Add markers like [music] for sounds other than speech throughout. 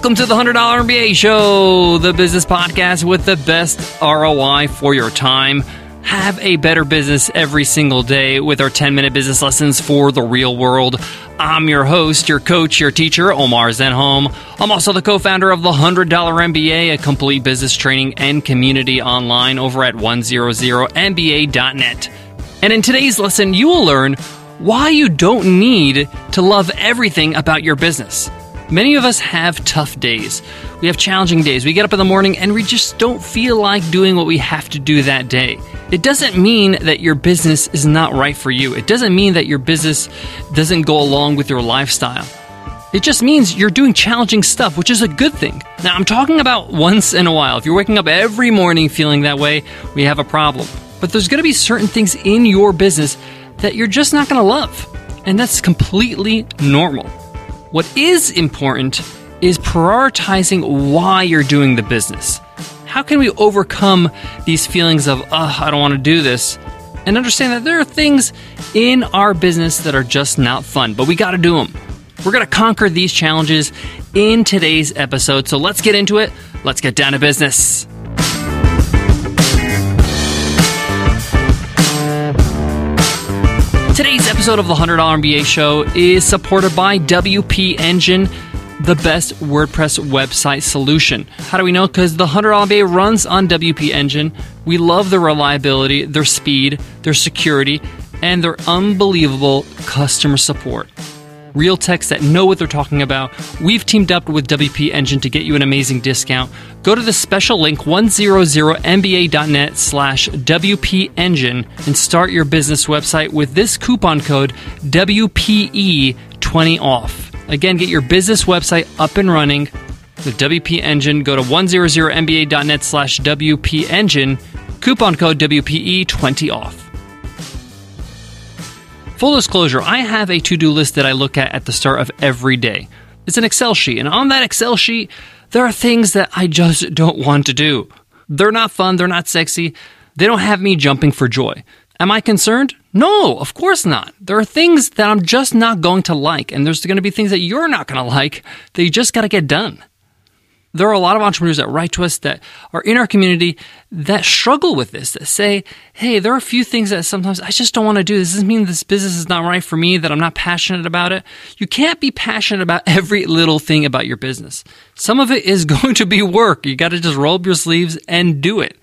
Welcome to the $100 MBA Show, the business podcast with the best ROI for your time. Have a better business every single day with our 10 minute business lessons for the real world. I'm your host, your coach, your teacher, Omar Zenhom. I'm also the co founder of the $100 MBA, a complete business training and community online over at 100MBA.net. And in today's lesson, you will learn why you don't need to love everything about your business. Many of us have tough days. We have challenging days. We get up in the morning and we just don't feel like doing what we have to do that day. It doesn't mean that your business is not right for you. It doesn't mean that your business doesn't go along with your lifestyle. It just means you're doing challenging stuff, which is a good thing. Now, I'm talking about once in a while. If you're waking up every morning feeling that way, we have a problem. But there's to be certain things in your business that you're just not to love. And that's completely normal. What is important is prioritizing why you're doing the business. How can we overcome these feelings of, oh, I don't want to do this, and understand that there are things in our business that are just not fun, but we got to do them. We're going to conquer these challenges in today's episode. So let's get into it. Let's get down to business. Today's episode of the $100 MBA show is supported by WP Engine, the best WordPress website solution. How do we know? Because the $100 MBA runs on WP Engine. We love their reliability, their speed, their security, and their unbelievable customer support real techs that know what they're talking about. We've teamed up with WP Engine to get you an amazing discount. Go to the special link 100mba.net slash WP Engine and start your business website with this coupon code WPE20 off. Again, get your business website up and running with WP Engine. Go to 100mba.net slash WP Engine, coupon code WPE20 off. Full disclosure, I have a to do list that I look at at the start of every day. It's an Excel sheet, and on that Excel sheet, there are things that I just don't want to do. They're not fun, they're not sexy, they don't have me jumping for joy. Am I concerned? No, of course not. There are things that I'm just not going to like, and there's going to be things that you're not going to like that you just got to get done there are a lot of entrepreneurs that write to us that are in our community that struggle with this, that say, hey, there are a few things that sometimes I just don't want to do. This doesn't mean this business is not right for me, that I'm not passionate about it. You can't be passionate about [laughs] every little thing about your business. Some of it is [laughs] going to be work. You got to just roll up your sleeves and do it.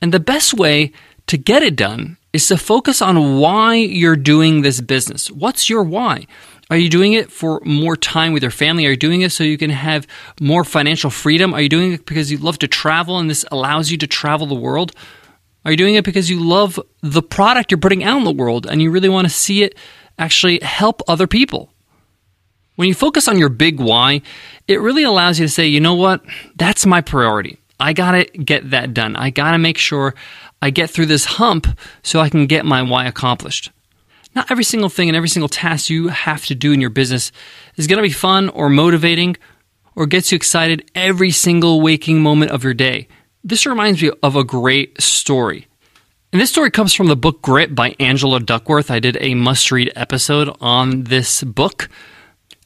And the best way to get it done is to focus on why you're doing this business. What's your why? Are you doing it for more time with your family? Are you doing it so you can have more financial freedom? Are you doing it because you love to travel and this allows you to travel the world? Are you doing it because you love the product you're putting out in the world and you really want to see it actually help other people? When you focus on your big why, it really allows you to say, you know what? That's my priority. I got to get that done. I got to make sure I get through this hump so I can get my why accomplished. Not every single thing and every single task you have to do in your business is going to be fun or motivating or gets you excited every single waking moment of your day. This reminds me of a great story. And this story comes from the book Grit by Angela Duckworth. I did a must read episode on this book,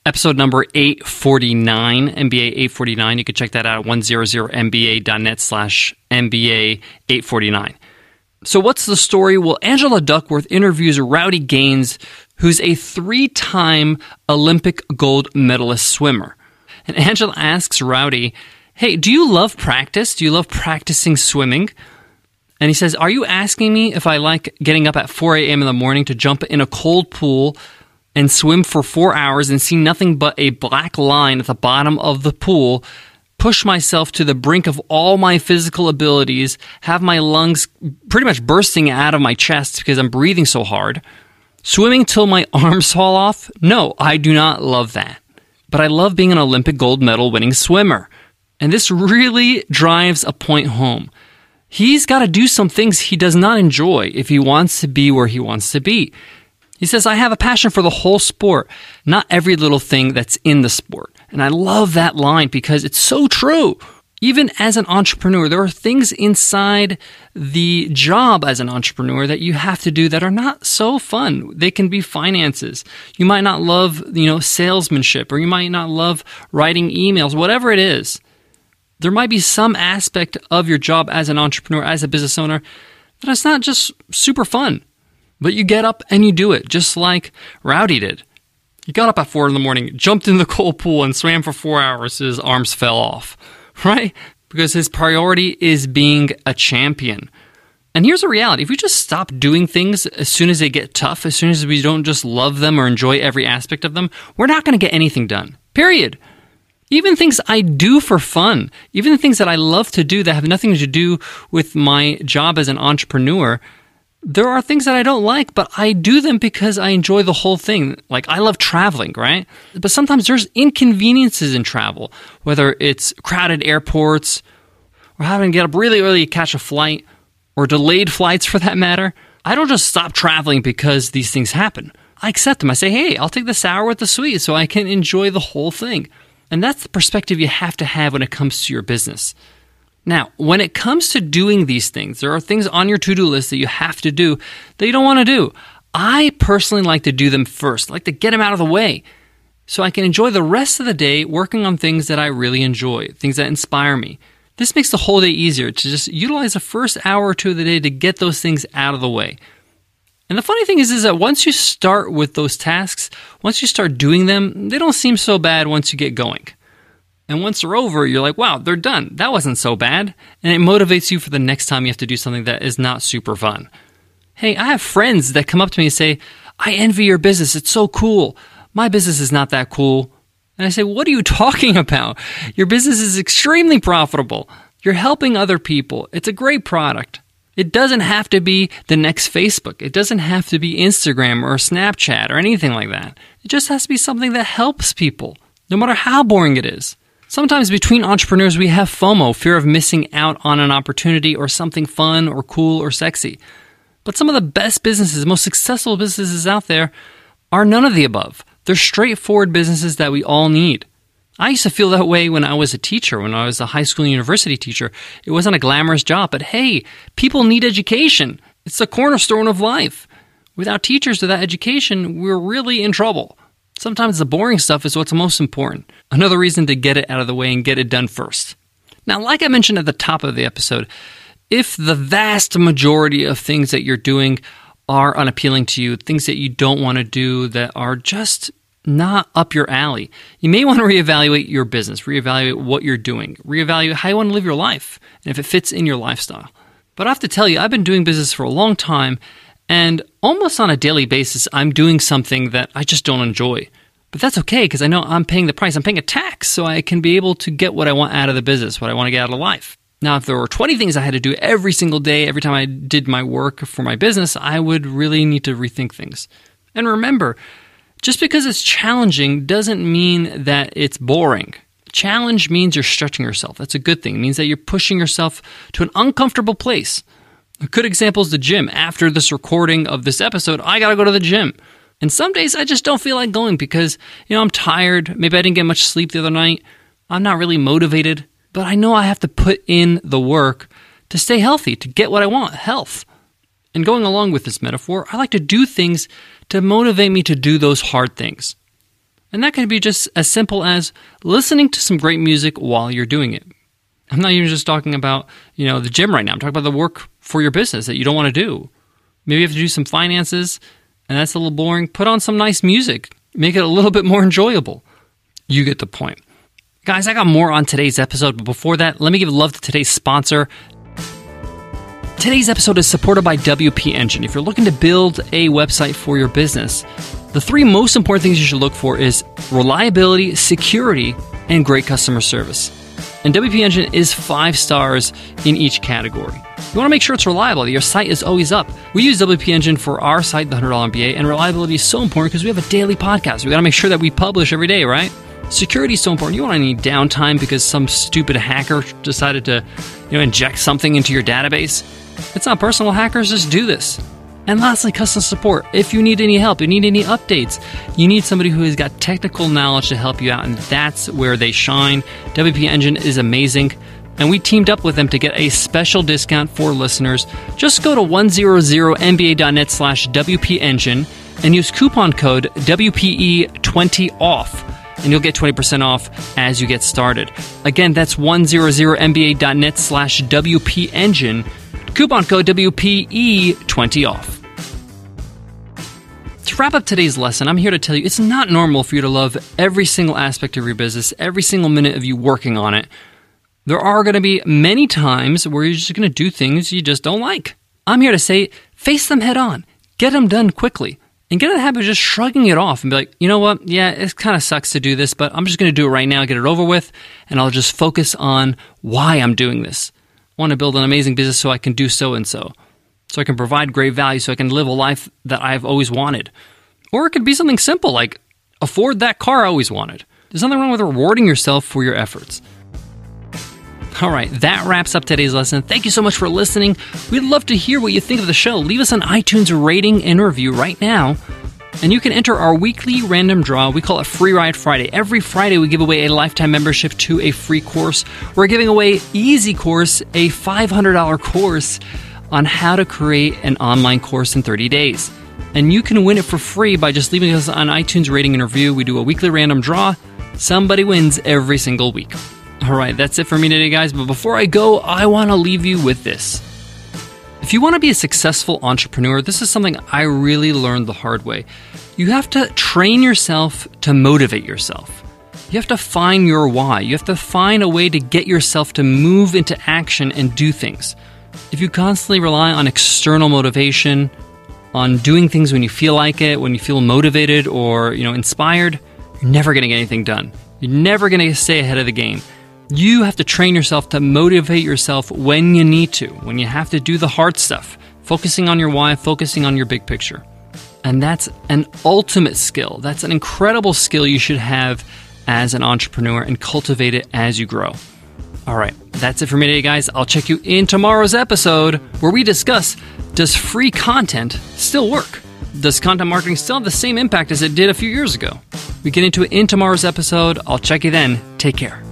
episode number 849, MBA 849. You can check that out at 100mba.net slash MBA 849. So, what's the story? Well, Angela Duckworth interviews Rowdy Gaines, who's a three time Olympic gold medalist swimmer. And Angela asks Rowdy, Hey, do you love practice? Do you love practicing swimming? And he says, Are you asking me if I like getting up at 4 a.m. in the morning to jump in a cold pool and swim for four hours and see nothing but a black line at the bottom of the pool push myself to the brink of all my physical abilities, have my lungs pretty much bursting out of my chest because I'm breathing so hard. Swimming till my [laughs] arms fall off? No, I do not love that. But I love being an Olympic gold medal winning swimmer. And this really drives a point home. He's got to do some things he does not enjoy if he wants to be where he wants to be. He says, I have a passion for the whole sport, not every little thing that's in the sport. And I love that line because it's so true. even as an entrepreneur, there are things inside the job as an entrepreneur that you have to do that are not so fun. They can be finances. You might not love, you know, salesmanship or you might not love writing emails, whatever it is. There might be some aspect of your job as an entrepreneur, as a business owner, that it's not just super fun. But you get up and you do it, just like Rowdy did. He got up at four in the morning, jumped in the [laughs] cold pool, and swam for four hours. His arms fell off. [laughs] right? Because his priority is being a champion. And here's the reality if we just stop doing things as soon as they get tough, as soon as we don't just love them or enjoy every aspect of them, we're not going to get anything done. Period. Even things I do for fun, even the things that I love to do that have nothing to do with my job as an entrepreneur, there are things that I don't like, but I do them because I enjoy the whole thing. Like, I love traveling, right? But sometimes there's inconveniences in travel, whether it's crowded airports, or having to get up really early to catch a flight, or delayed flights for that matter. I don't just stop traveling because these things happen. I accept them. I say, hey, I'll take the sour with the sweet so I can enjoy the whole thing. And that's the perspective you have to have when it comes to your business. Now, when it comes to doing these things, there are things on your to do list that you have to do that you don't want to do. I personally like to do them first, I like to get them out of the way so I can enjoy the rest of the day working on things that I really enjoy, things that inspire me. This makes the whole day easier to just utilize the first hour or two of the day to get those things out of the way. And the funny thing is, is that once you start with those tasks, once you start doing them, they don't seem so bad once you get going. And once they're over, you're like, wow, they're done. That wasn't so bad. And it motivates you for the next time you have to do something that is not super fun. Hey, I have friends that come up to me and say, I envy your business. It's so cool. My business is not that cool. And I say, what are you [laughs] talking about? Your business is extremely profitable. You're helping other people. It's a great product. It doesn't have to be the next Facebook. It doesn't have to be Instagram or Snapchat or anything like that. It just has to be something that helps people, no matter how boring it is. Sometimes between entrepreneurs, we have FOMO, fear of missing out on an opportunity or something fun or cool or sexy. But some of the best businesses, most successful businesses out there, are none of the above. They're straightforward businesses that we all need. I used to feel that way when I was a teacher, when I was a high school and university teacher. It wasn't a glamorous job, but hey, people need education. It's the cornerstone of life. Without teachers, without education, we're really in trouble. Sometimes the boring stuff is what's most important. Another reason to get it out of the way and get it done first. Now, like I mentioned at the top of the episode, if the vast majority of things that you're doing are unappealing to you, things that you don't want to do that are just not up your alley, you may want to reevaluate your business, reevaluate what you're doing, reevaluate how you want to live your life, and if it fits in your lifestyle. But I have to tell you, I've been doing business for a long time, and almost on a daily basis, I'm doing something that I just don't enjoy. But that's okay because I know I'm paying the price. I'm paying a tax so I can be able to get what I want out of the business, what I want to get out of life. Now, if there were 20 things I had to do every single day, every time I did my work for my business, I would really need to rethink things. And remember, just because it's challenging doesn't mean that it's boring. Challenge means you're stretching yourself. That's a good thing. It means that you're pushing yourself to an uncomfortable place. A good example is the gym. After this recording of this episode, I got to go to the gym. And some days I just don't feel like going because, you know, I'm tired. Maybe I didn't get much sleep the other night. I'm not really motivated, but I know I have to put in the work to stay healthy, to get what I want health. And going along with this metaphor, I like to do things to motivate me to do those hard things. And that can be just as simple as listening to some great music while you're doing it. I'm not even just talking about, you know, the gym right now. I'm talking about the work for your business that you don't want to do. Maybe you have to do some finances and that's a little boring. Put on some nice music. Make it a little bit more enjoyable. You get the point. Guys, I got more on today's episode, but before that, let me give love to today's sponsor. Today's episode is supported by WP Engine. If you're looking to build a website for your business, the three most important things you should look for is reliability, security, and great customer service. And WP Engine is five stars in each category. You want to make sure it's reliable, that your site is always up. We use WP Engine for our site, the $100 MBA, and reliability is so important because we have a daily podcast. We got to make sure that we publish every day, right? Security is so important. You don't want any downtime because some stupid hacker decided to, you know, inject something into your database. It's not personal hackers, just do this. And lastly, customer support. If you need any help, you need any updates, you need somebody who has got technical knowledge to help you out, and that's where they shine. WP Engine is amazing. And we teamed up with them to get a special discount for listeners. Just go to 100mba.net slash WPEngine and use coupon code WPE20OFF and you'll get 20% off as you get started. Again, that's 100mba.net slash WPEngine, coupon code WPE20OFF. To wrap up today's lesson, I'm here to tell you it's not normal for you to love every single aspect of your business, every single minute of you working on it. There are going to be many times where you're just going to do things you just don't like. I'm here to say face them head on, get them done quickly, and get in the habit of just shrugging it off and be like, you know what? Yeah, it kind of sucks to do this, but I'm just going to do it right now, get it over with, and I'll just focus on why I'm doing this. I want to build an amazing business so I can do so and so. So I can provide great value, so I can live a life that I've always wanted. Or it could be something simple like afford that car I always wanted. There's nothing wrong with rewarding yourself for your efforts. All right, that wraps up today's lesson. Thank you so much for listening. We'd love to hear what you think of the show. Leave us an iTunes rating and review right now. And you can enter our weekly random draw. We call it Free Ride Friday. Every Friday, we give away a lifetime membership to a free course. We're giving away Easy Course, a $500 course on how to create an online course in 30 days. And you can win it for free by just leaving us an iTunes rating and review. We do a weekly random draw. Somebody wins every single week. All right, that's it for me today, guys. But before I go, I want to leave you with this. If you want to be a successful entrepreneur, this is something I really learned the hard way. You have to train yourself to motivate yourself. You have to find your why. You have to find a way to get yourself to move into action and do things. If you constantly rely on external motivation, on doing things when you feel like it, when you feel motivated or, you know, inspired, you're never going to get anything done. You're never going to stay ahead of the game. You have to train yourself to motivate yourself when you need to, when you have to do the hard stuff, focusing on your why, focusing on your big picture. And that's an ultimate skill. That's an incredible skill you should have as an entrepreneur and cultivate it as you grow. All right, that's it for me today, guys. I'll check you in tomorrow's episode where we discuss does free content still work? Does content marketing still have the same impact as it did a few years ago? We get into it in tomorrow's episode. I'll check you then. Take care.